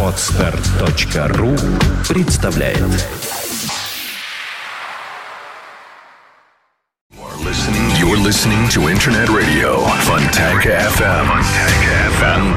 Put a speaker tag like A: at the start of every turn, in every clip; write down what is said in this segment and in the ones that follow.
A: Отстар.ру представляет
B: You're listening to Internet Radio Fontanka FM.
C: Фонтанка FM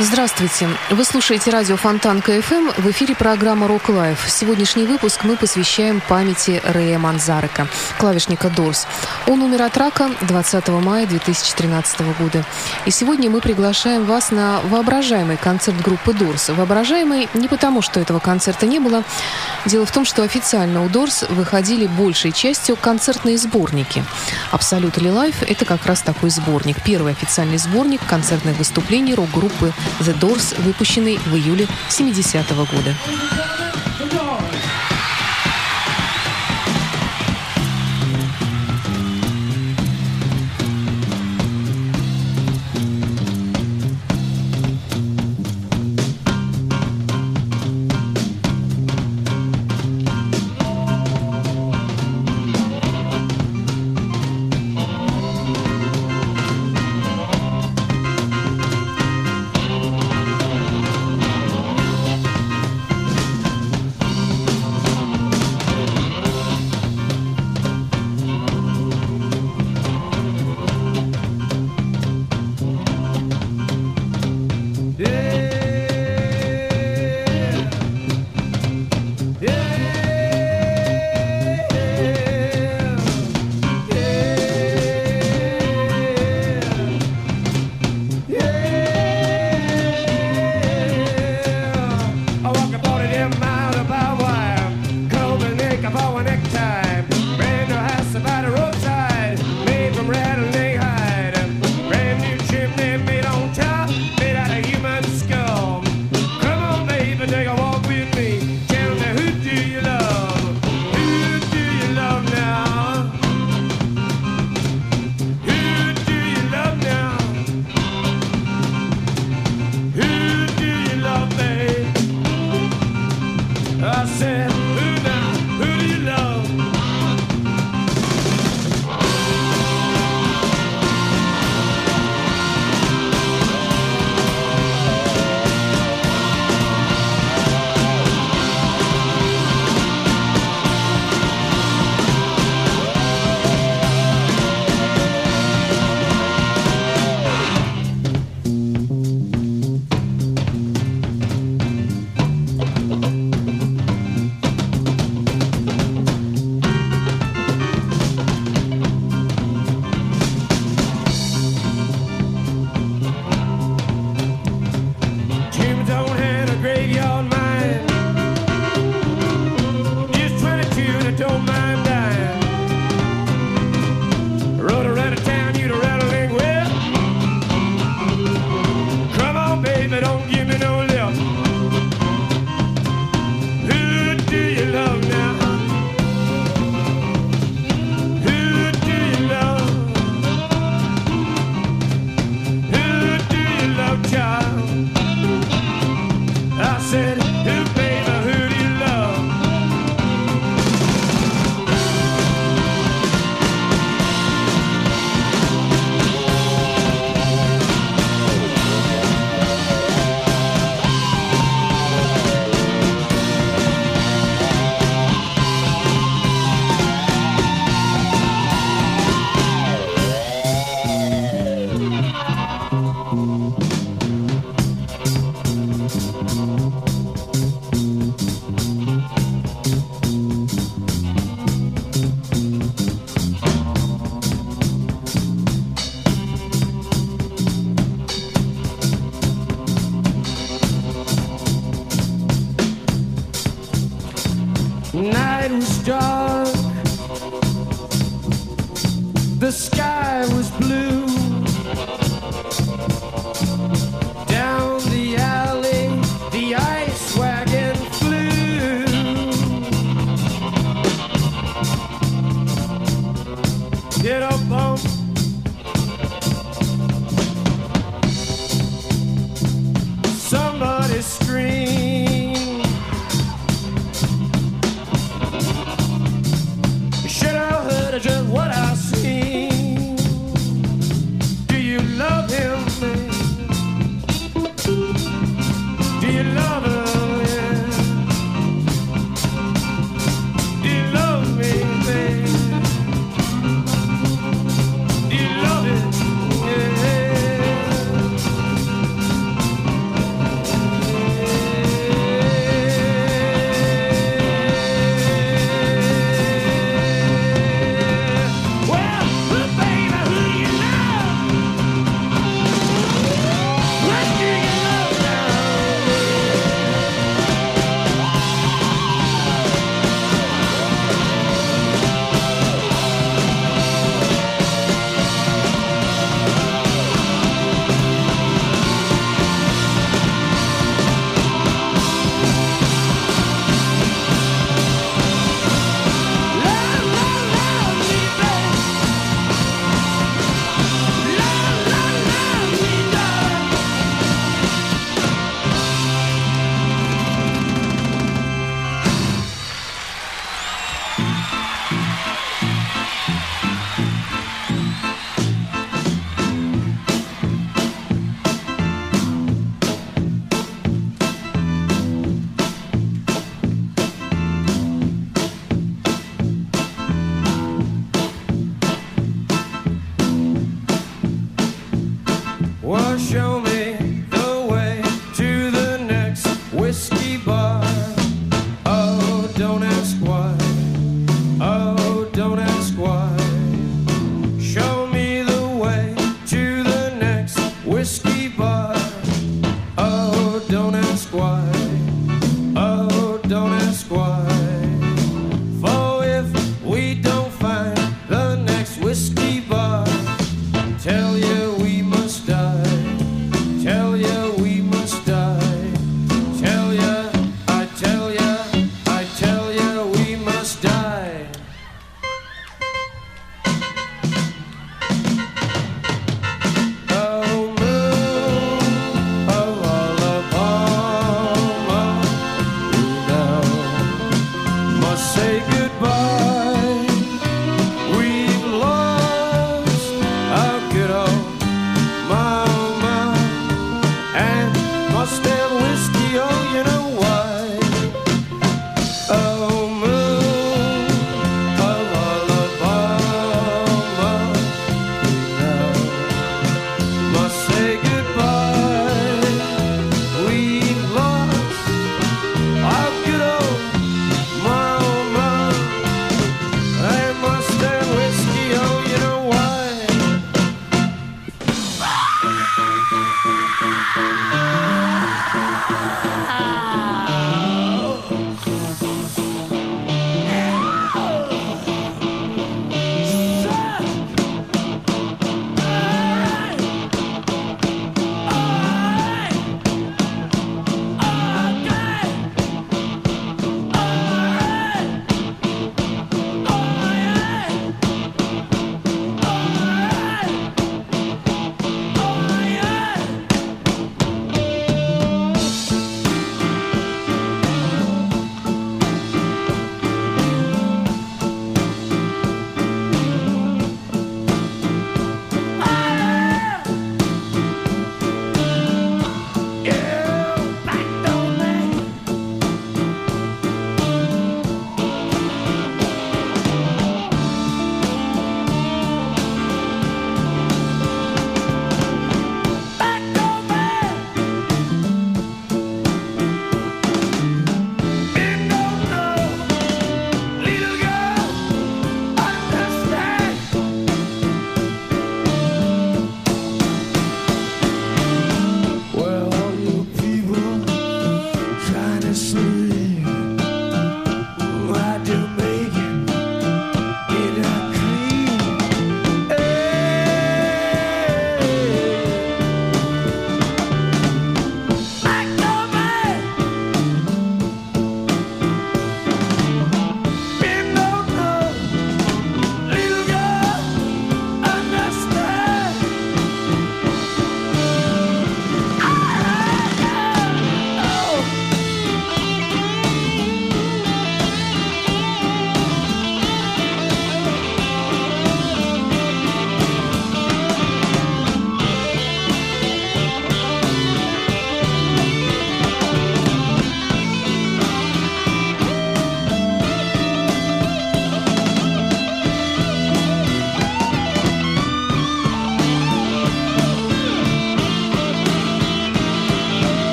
D: Здравствуйте. Вы слушаете радио Фонтан КФМ. В эфире программа «Рок Лайф». Сегодняшний выпуск мы посвящаем памяти Рэя Манзарека, клавишника Дорс. Он умер от рака 20 мая 2013 года. И сегодня мы приглашаем вас на воображаемый концерт группы Дорс. Воображаемый не потому, что этого концерта не было. Дело в том, что официально у Дорс выходили большей частью концертные сборники. Абсолютно Life – это как раз такой сборник. Первый официальный сборник концертных выступлений рок-группы The Doors, выпущенный в июле 70-го года.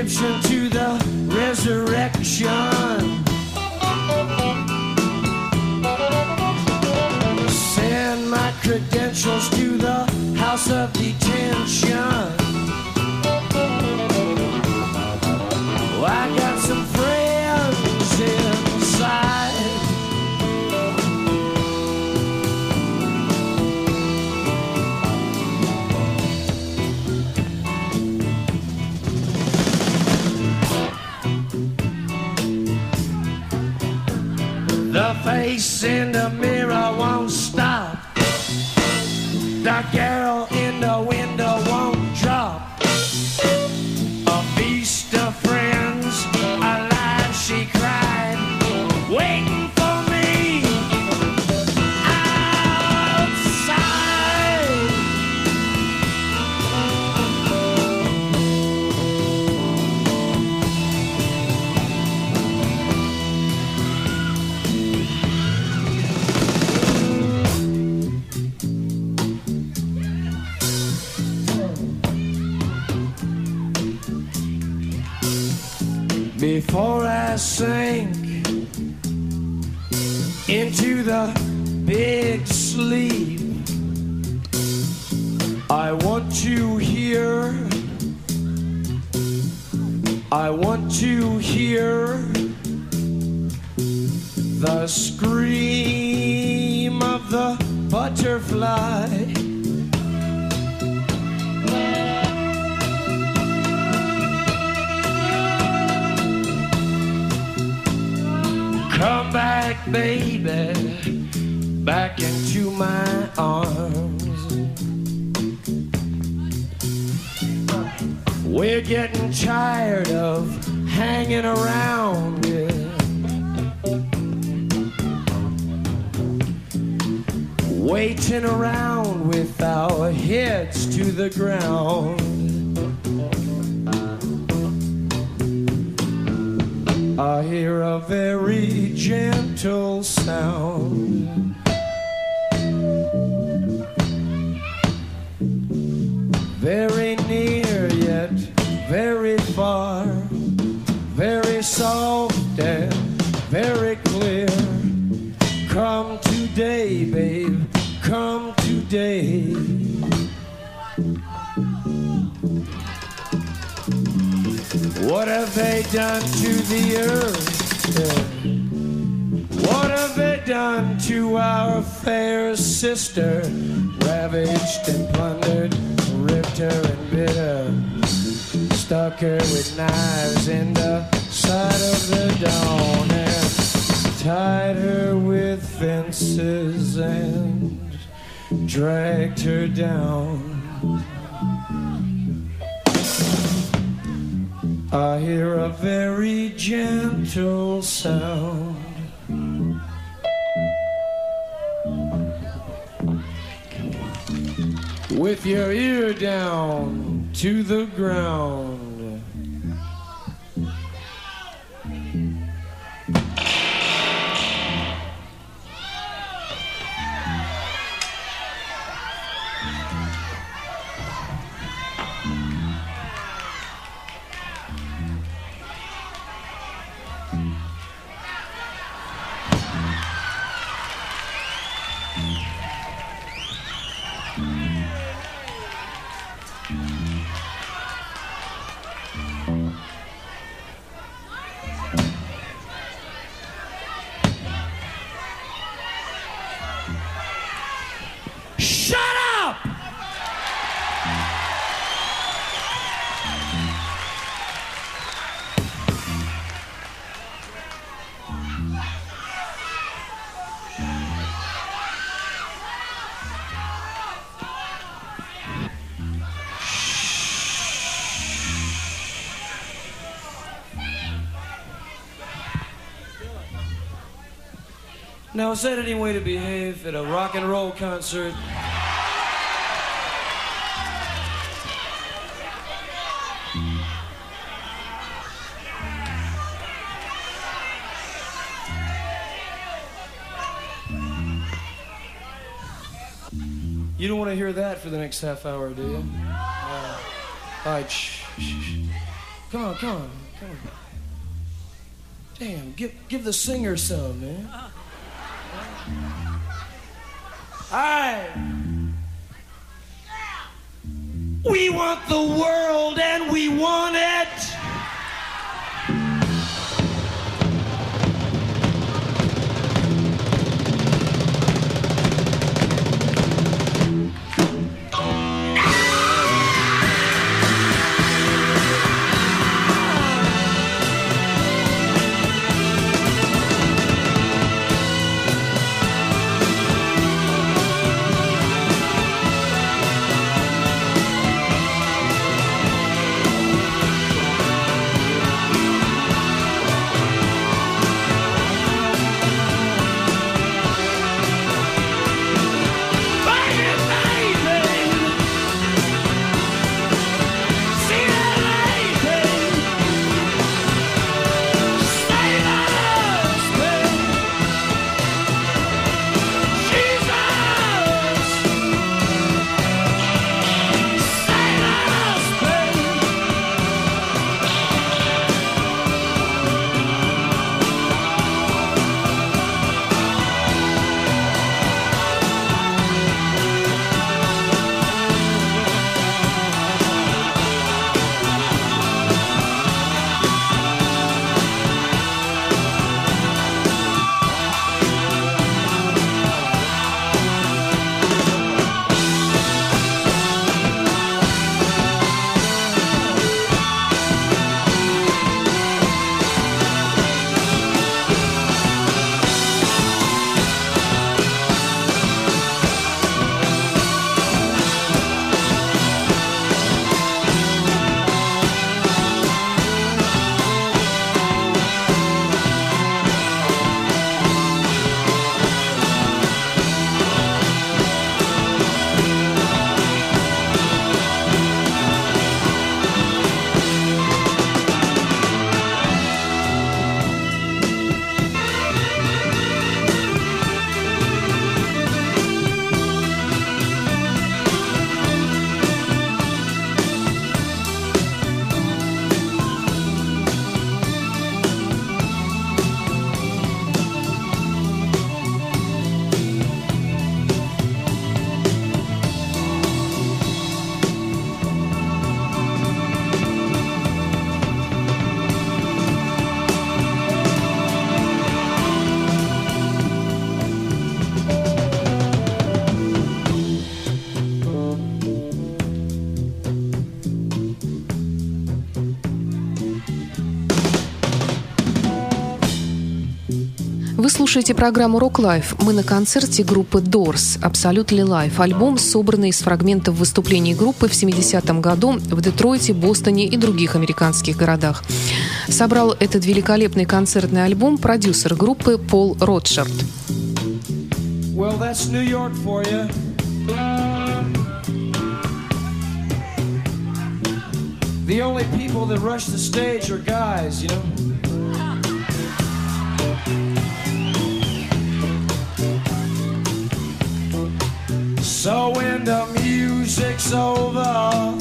E: Egyptian to
D: sank into the big sleep. I want you here. I want you here. The scream of the butterfly. baby back into my arms. We're getting tired of hanging around. Waiting around with our heads to the ground. I hear a very gentle sound. Done to the earth? What have they done to our fair sister? Ravaged and plundered, ripped her and bit her, stuck her with knives in the side of the dawn, and tied her with fences and dragged her down. I hear a very gentle sound. With your ear down to the ground. Now, is that any way to behave at a rock and roll concert? You don't want to hear that for the next half hour, do you? Uh, all right, shh, shh, shh. Come on, come on, come on. Damn, give, give the singer some, man. Right. We want the world and we want it.
F: Слушаете программу Rock Life. Мы на концерте группы Doors Absolutely Life. Альбом, собранный из фрагментов выступлений группы в 70-м году в Детройте, Бостоне и других американских городах. Собрал этот великолепный концертный альбом продюсер группы Пол Ротшард.
D: Well, that's New York for you. The only people that rush the stage are guys, you know. So when the music's over,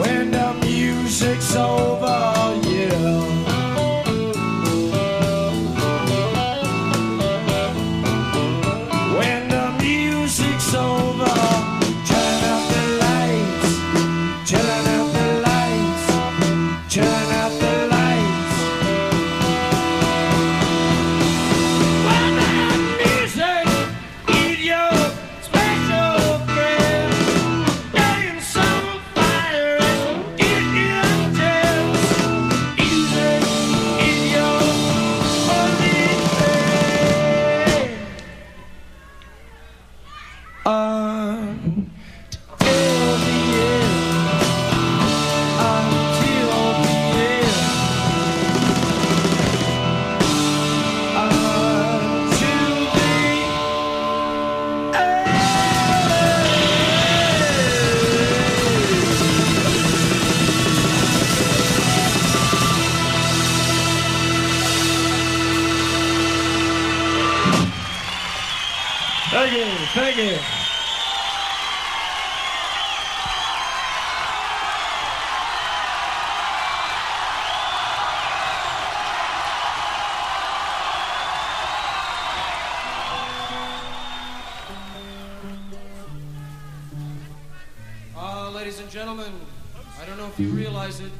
D: when the music's over,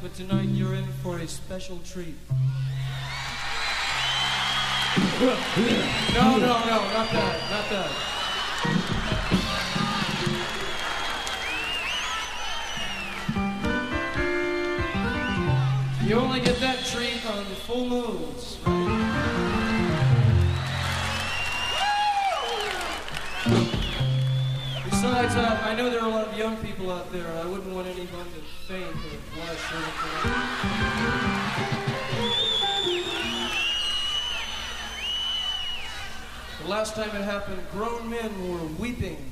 D: but tonight you're in for a special treat. No, no, no, not that, not that. You only get that treat on full moons. I know there are a lot of young people out there. And I wouldn't want anyone to faint or blush or anything. The last time it happened, grown men were weeping.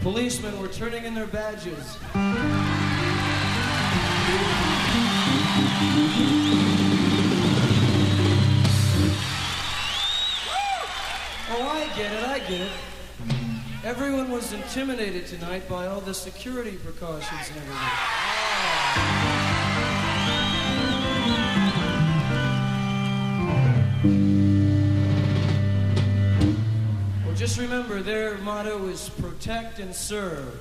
D: Policemen were turning in their badges. Oh, I get it, I get it. Everyone was intimidated tonight by all the security precautions and everything. Well, just remember their motto is protect and serve.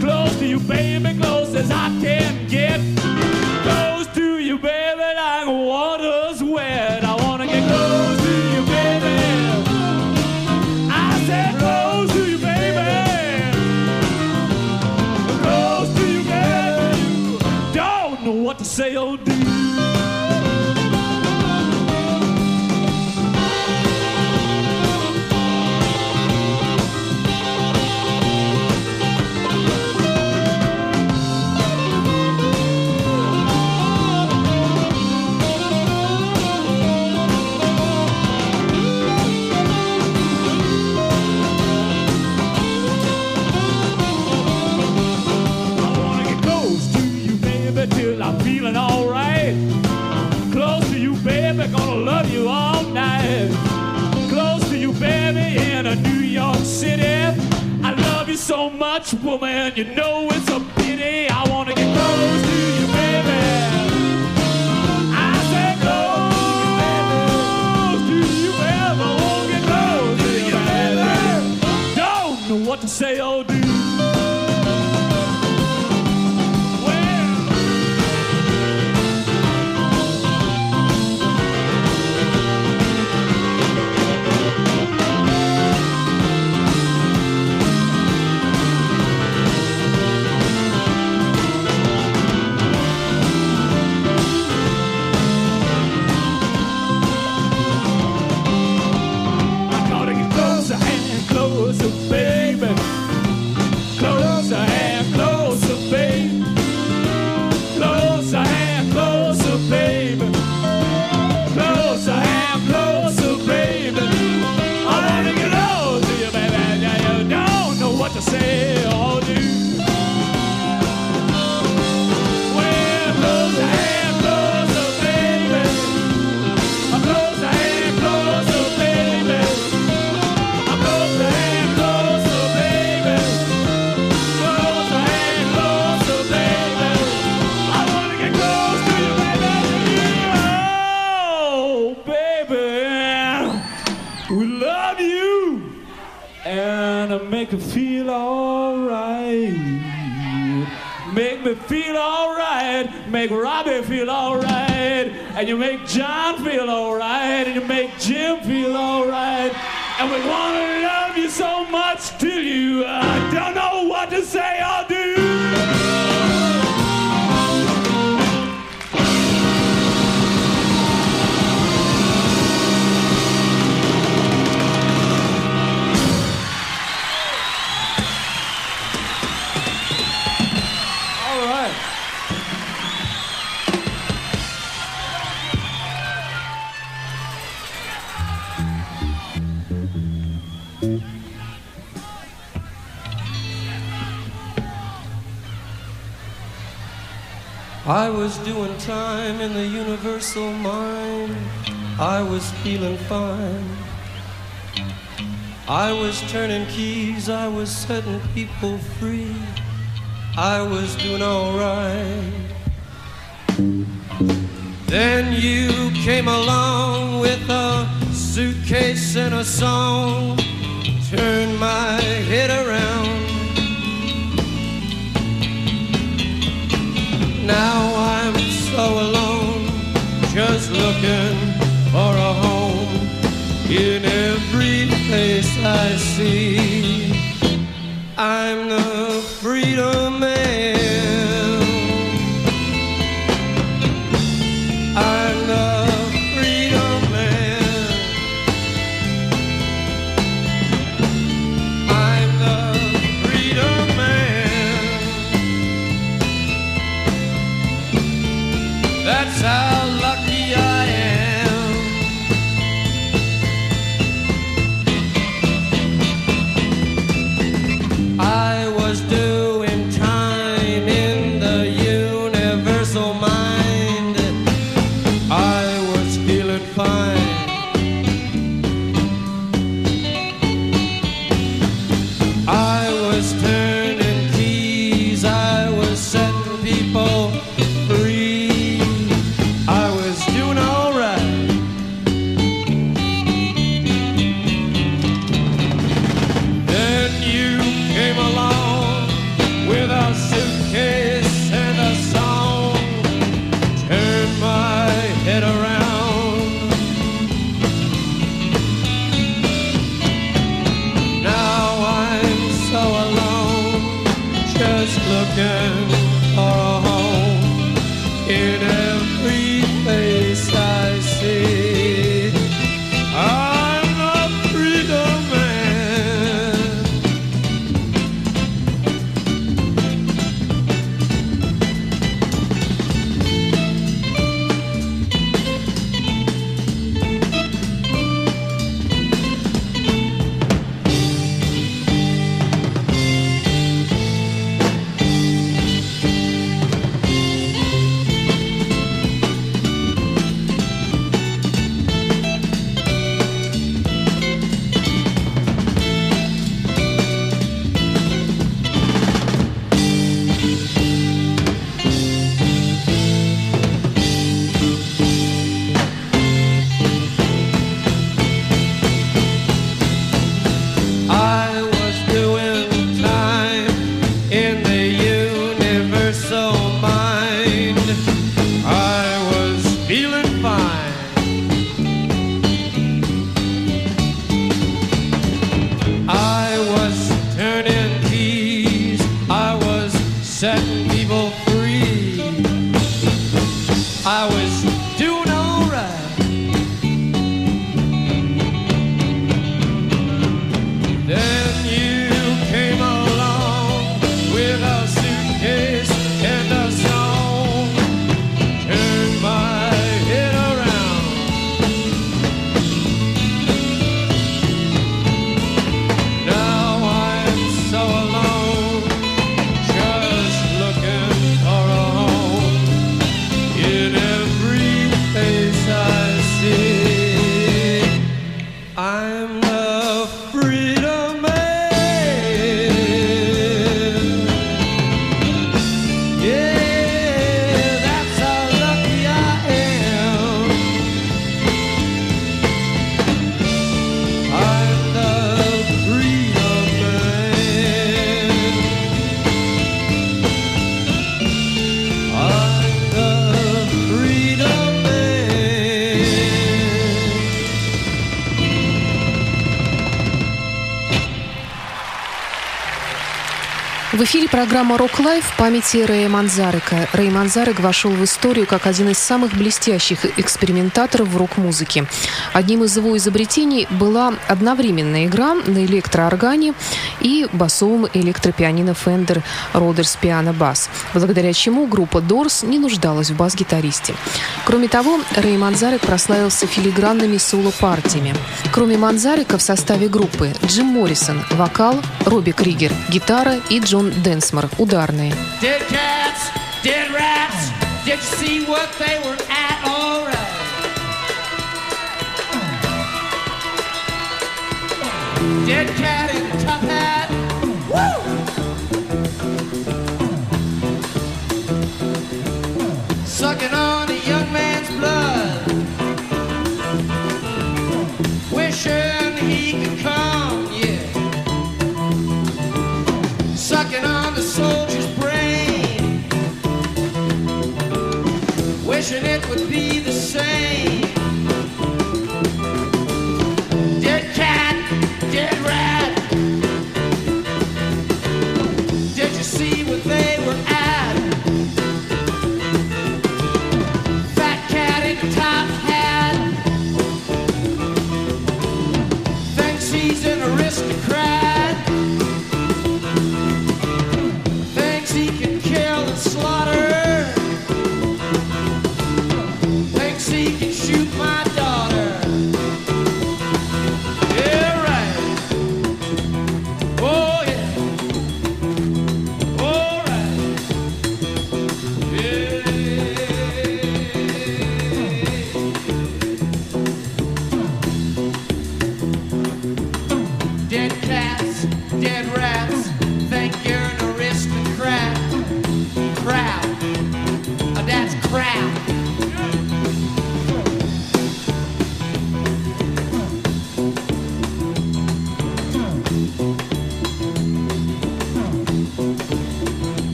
G: Close to you, baby, close as I can man, you know it's
D: turning keys, I was setting people free. I was doing alright. Then you came along with a suitcase and a song. Turned my head around. I see.
F: Программа «Рок Лайф» в памяти Рэя Манзарека. Рэй Манзарек вошел в историю как один из самых блестящих экспериментаторов в рок-музыке. Одним из его изобретений была одновременная игра на электрооргане и басовом электропианино Fender Rhodes Piano Bass, благодаря чему группа Doors не нуждалась в бас-гитаристе. Кроме того, Рэй Манзарек прославился филигранными соло-партиями. Кроме Манзарека в составе группы Джим Моррисон – вокал, Робби Кригер – гитара и Джон Денсмор – ударные.
D: Dead cat in Sucking on a young man's blood. Wishing he could come, yeah sucking on the soldier's brain, wishing it would be the same.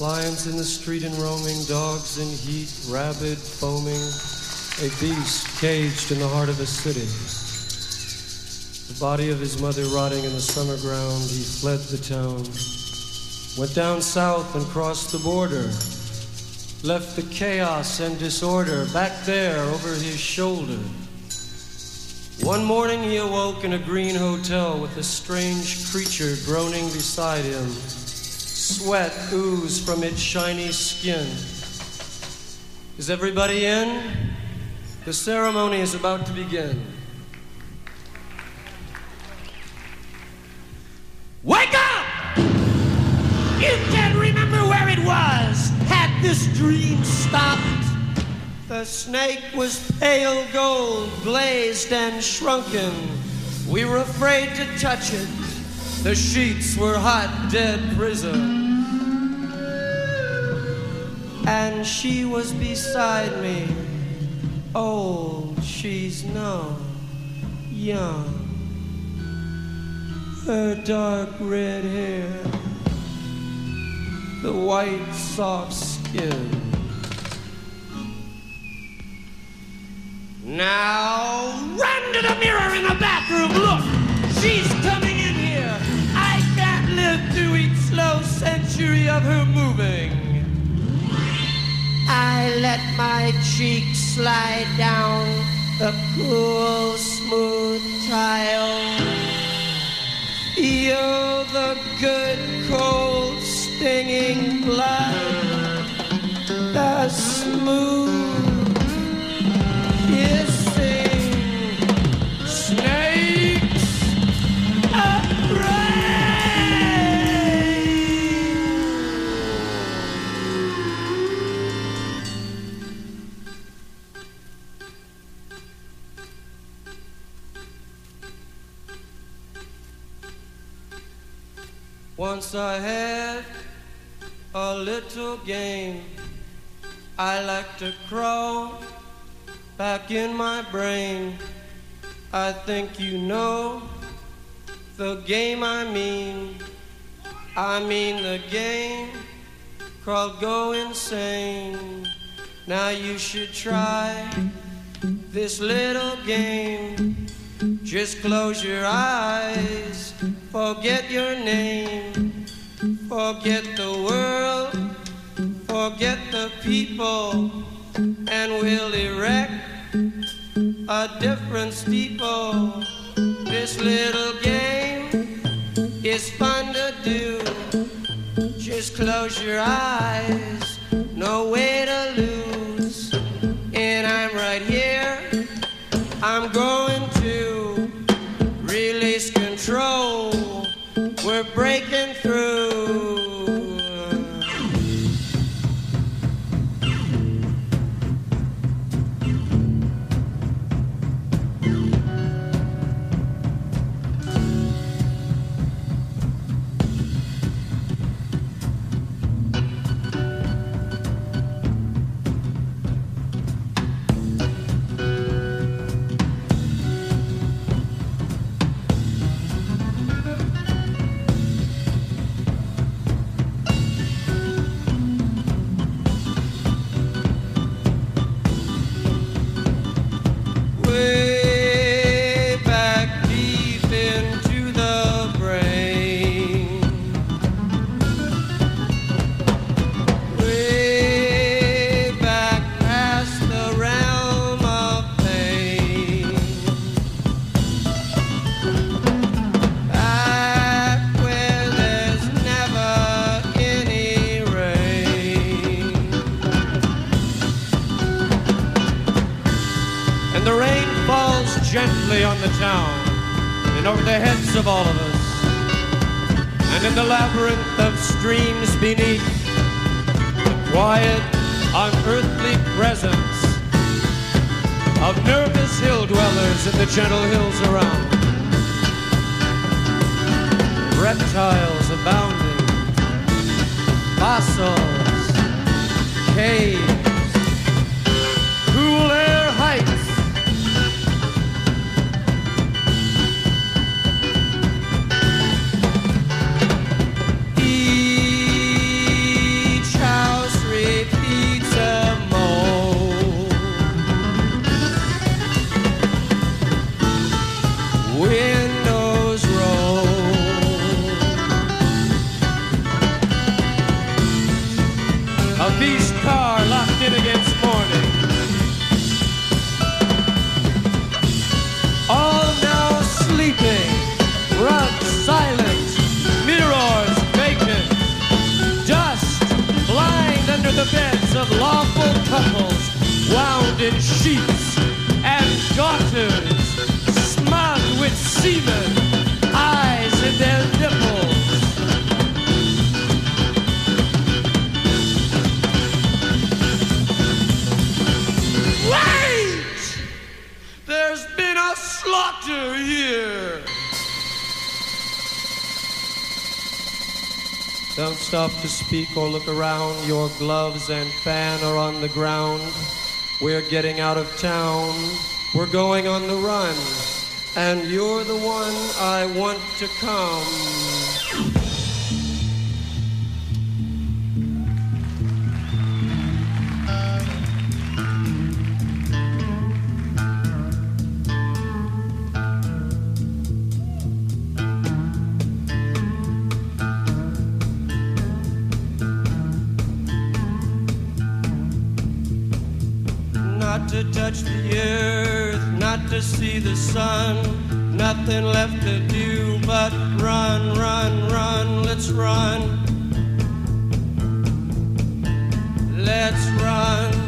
D: Lions in the street and roaming, dogs in heat, rabid, foaming, a beast caged in the heart of a city. The body of his mother rotting in the summer ground, he fled the town, went down south and crossed the border, left the chaos and disorder back there over his shoulder. One morning he awoke in a green hotel with a strange creature groaning beside him. Sweat oozed from its shiny skin. Is everybody in? The ceremony is about to begin.
G: Wake up! You can't remember where it was. Had this dream stopped?
D: The snake was pale gold, glazed and shrunken. We were afraid to touch it. The sheets were hot, dead prison. And she was beside me, old, she's no, young. Her dark red hair, the white soft skin.
G: Now run to the mirror in the bathroom. Look, she's coming in here. I can't live through each slow century of her moving.
D: I let my cheek slide down the cool, smooth tile. Feel the good, cold, stinging blood. The smooth, Once I had a little game. I like to crawl back in my brain. I think you know the game I mean. I mean the game called Go Insane. Now you should try this little game. Just close your eyes, forget your name, forget the world, forget the people, and we'll erect a different steeple. This little game is fun to do. Just close your eyes, no way to lose. And I'm right here, I'm going to release control. We're breaking through. Of all of us. slaughter here. Don't stop to speak or look around. Your gloves and fan are on the ground. We're getting out of town. We're going on the run. And you're the one I want to come. sun. Nothing left to do but run, run, run. Let's run. Let's run.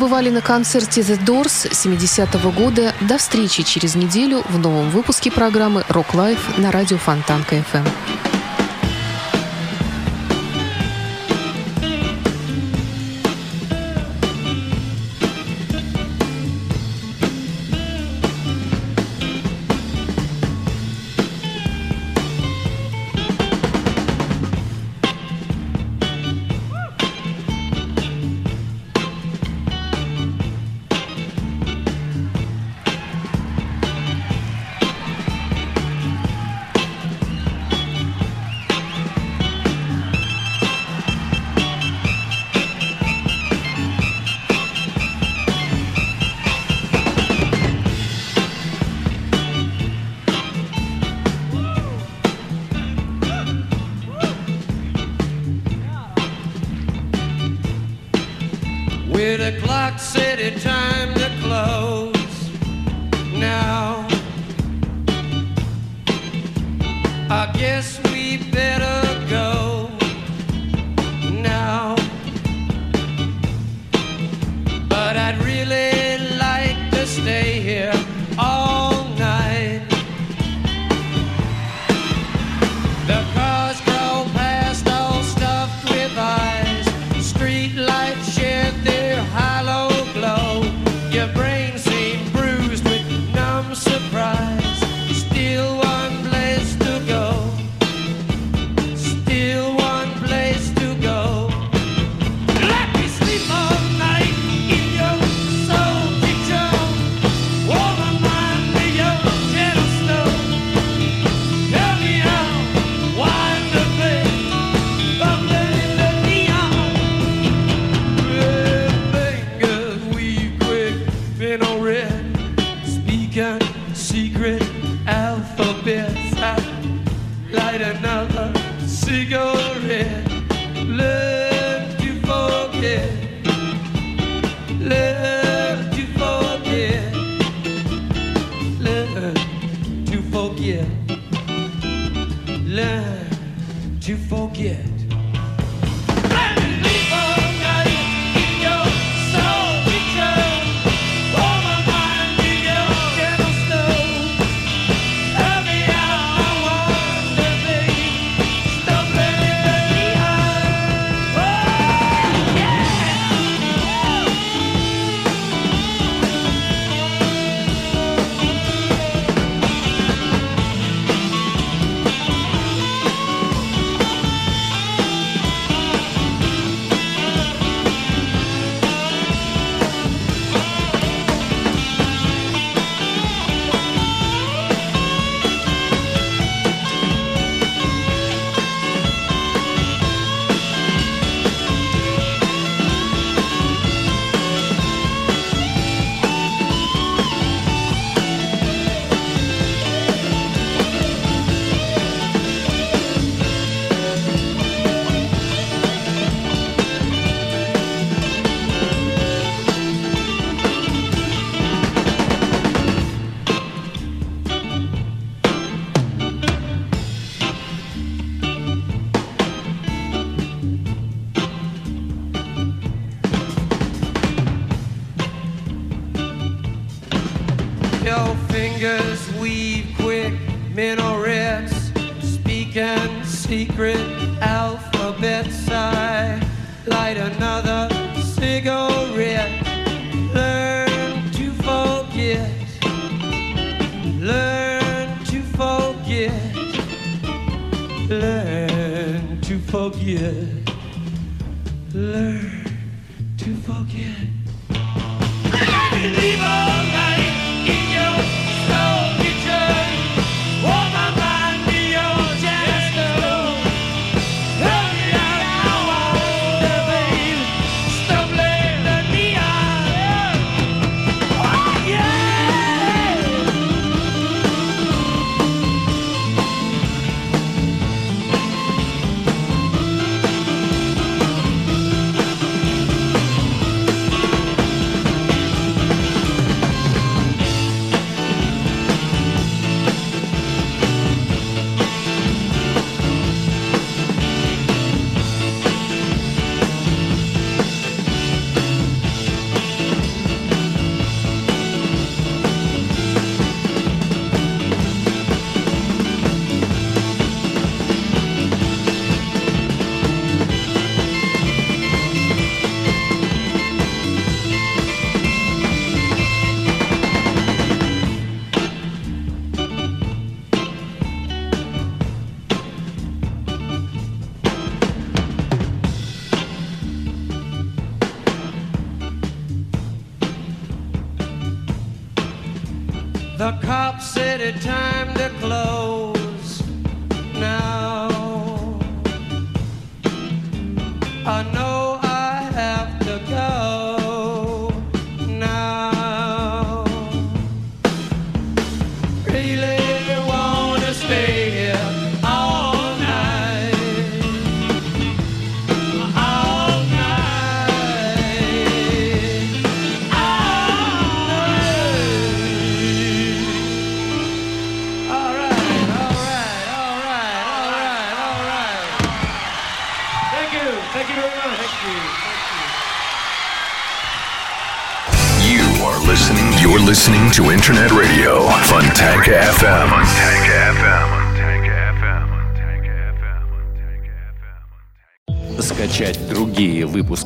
D: побывали на концерте The Doors 70-го года. До встречи через неделю в новом выпуске программы Rock Life на радио Фонтанка FM.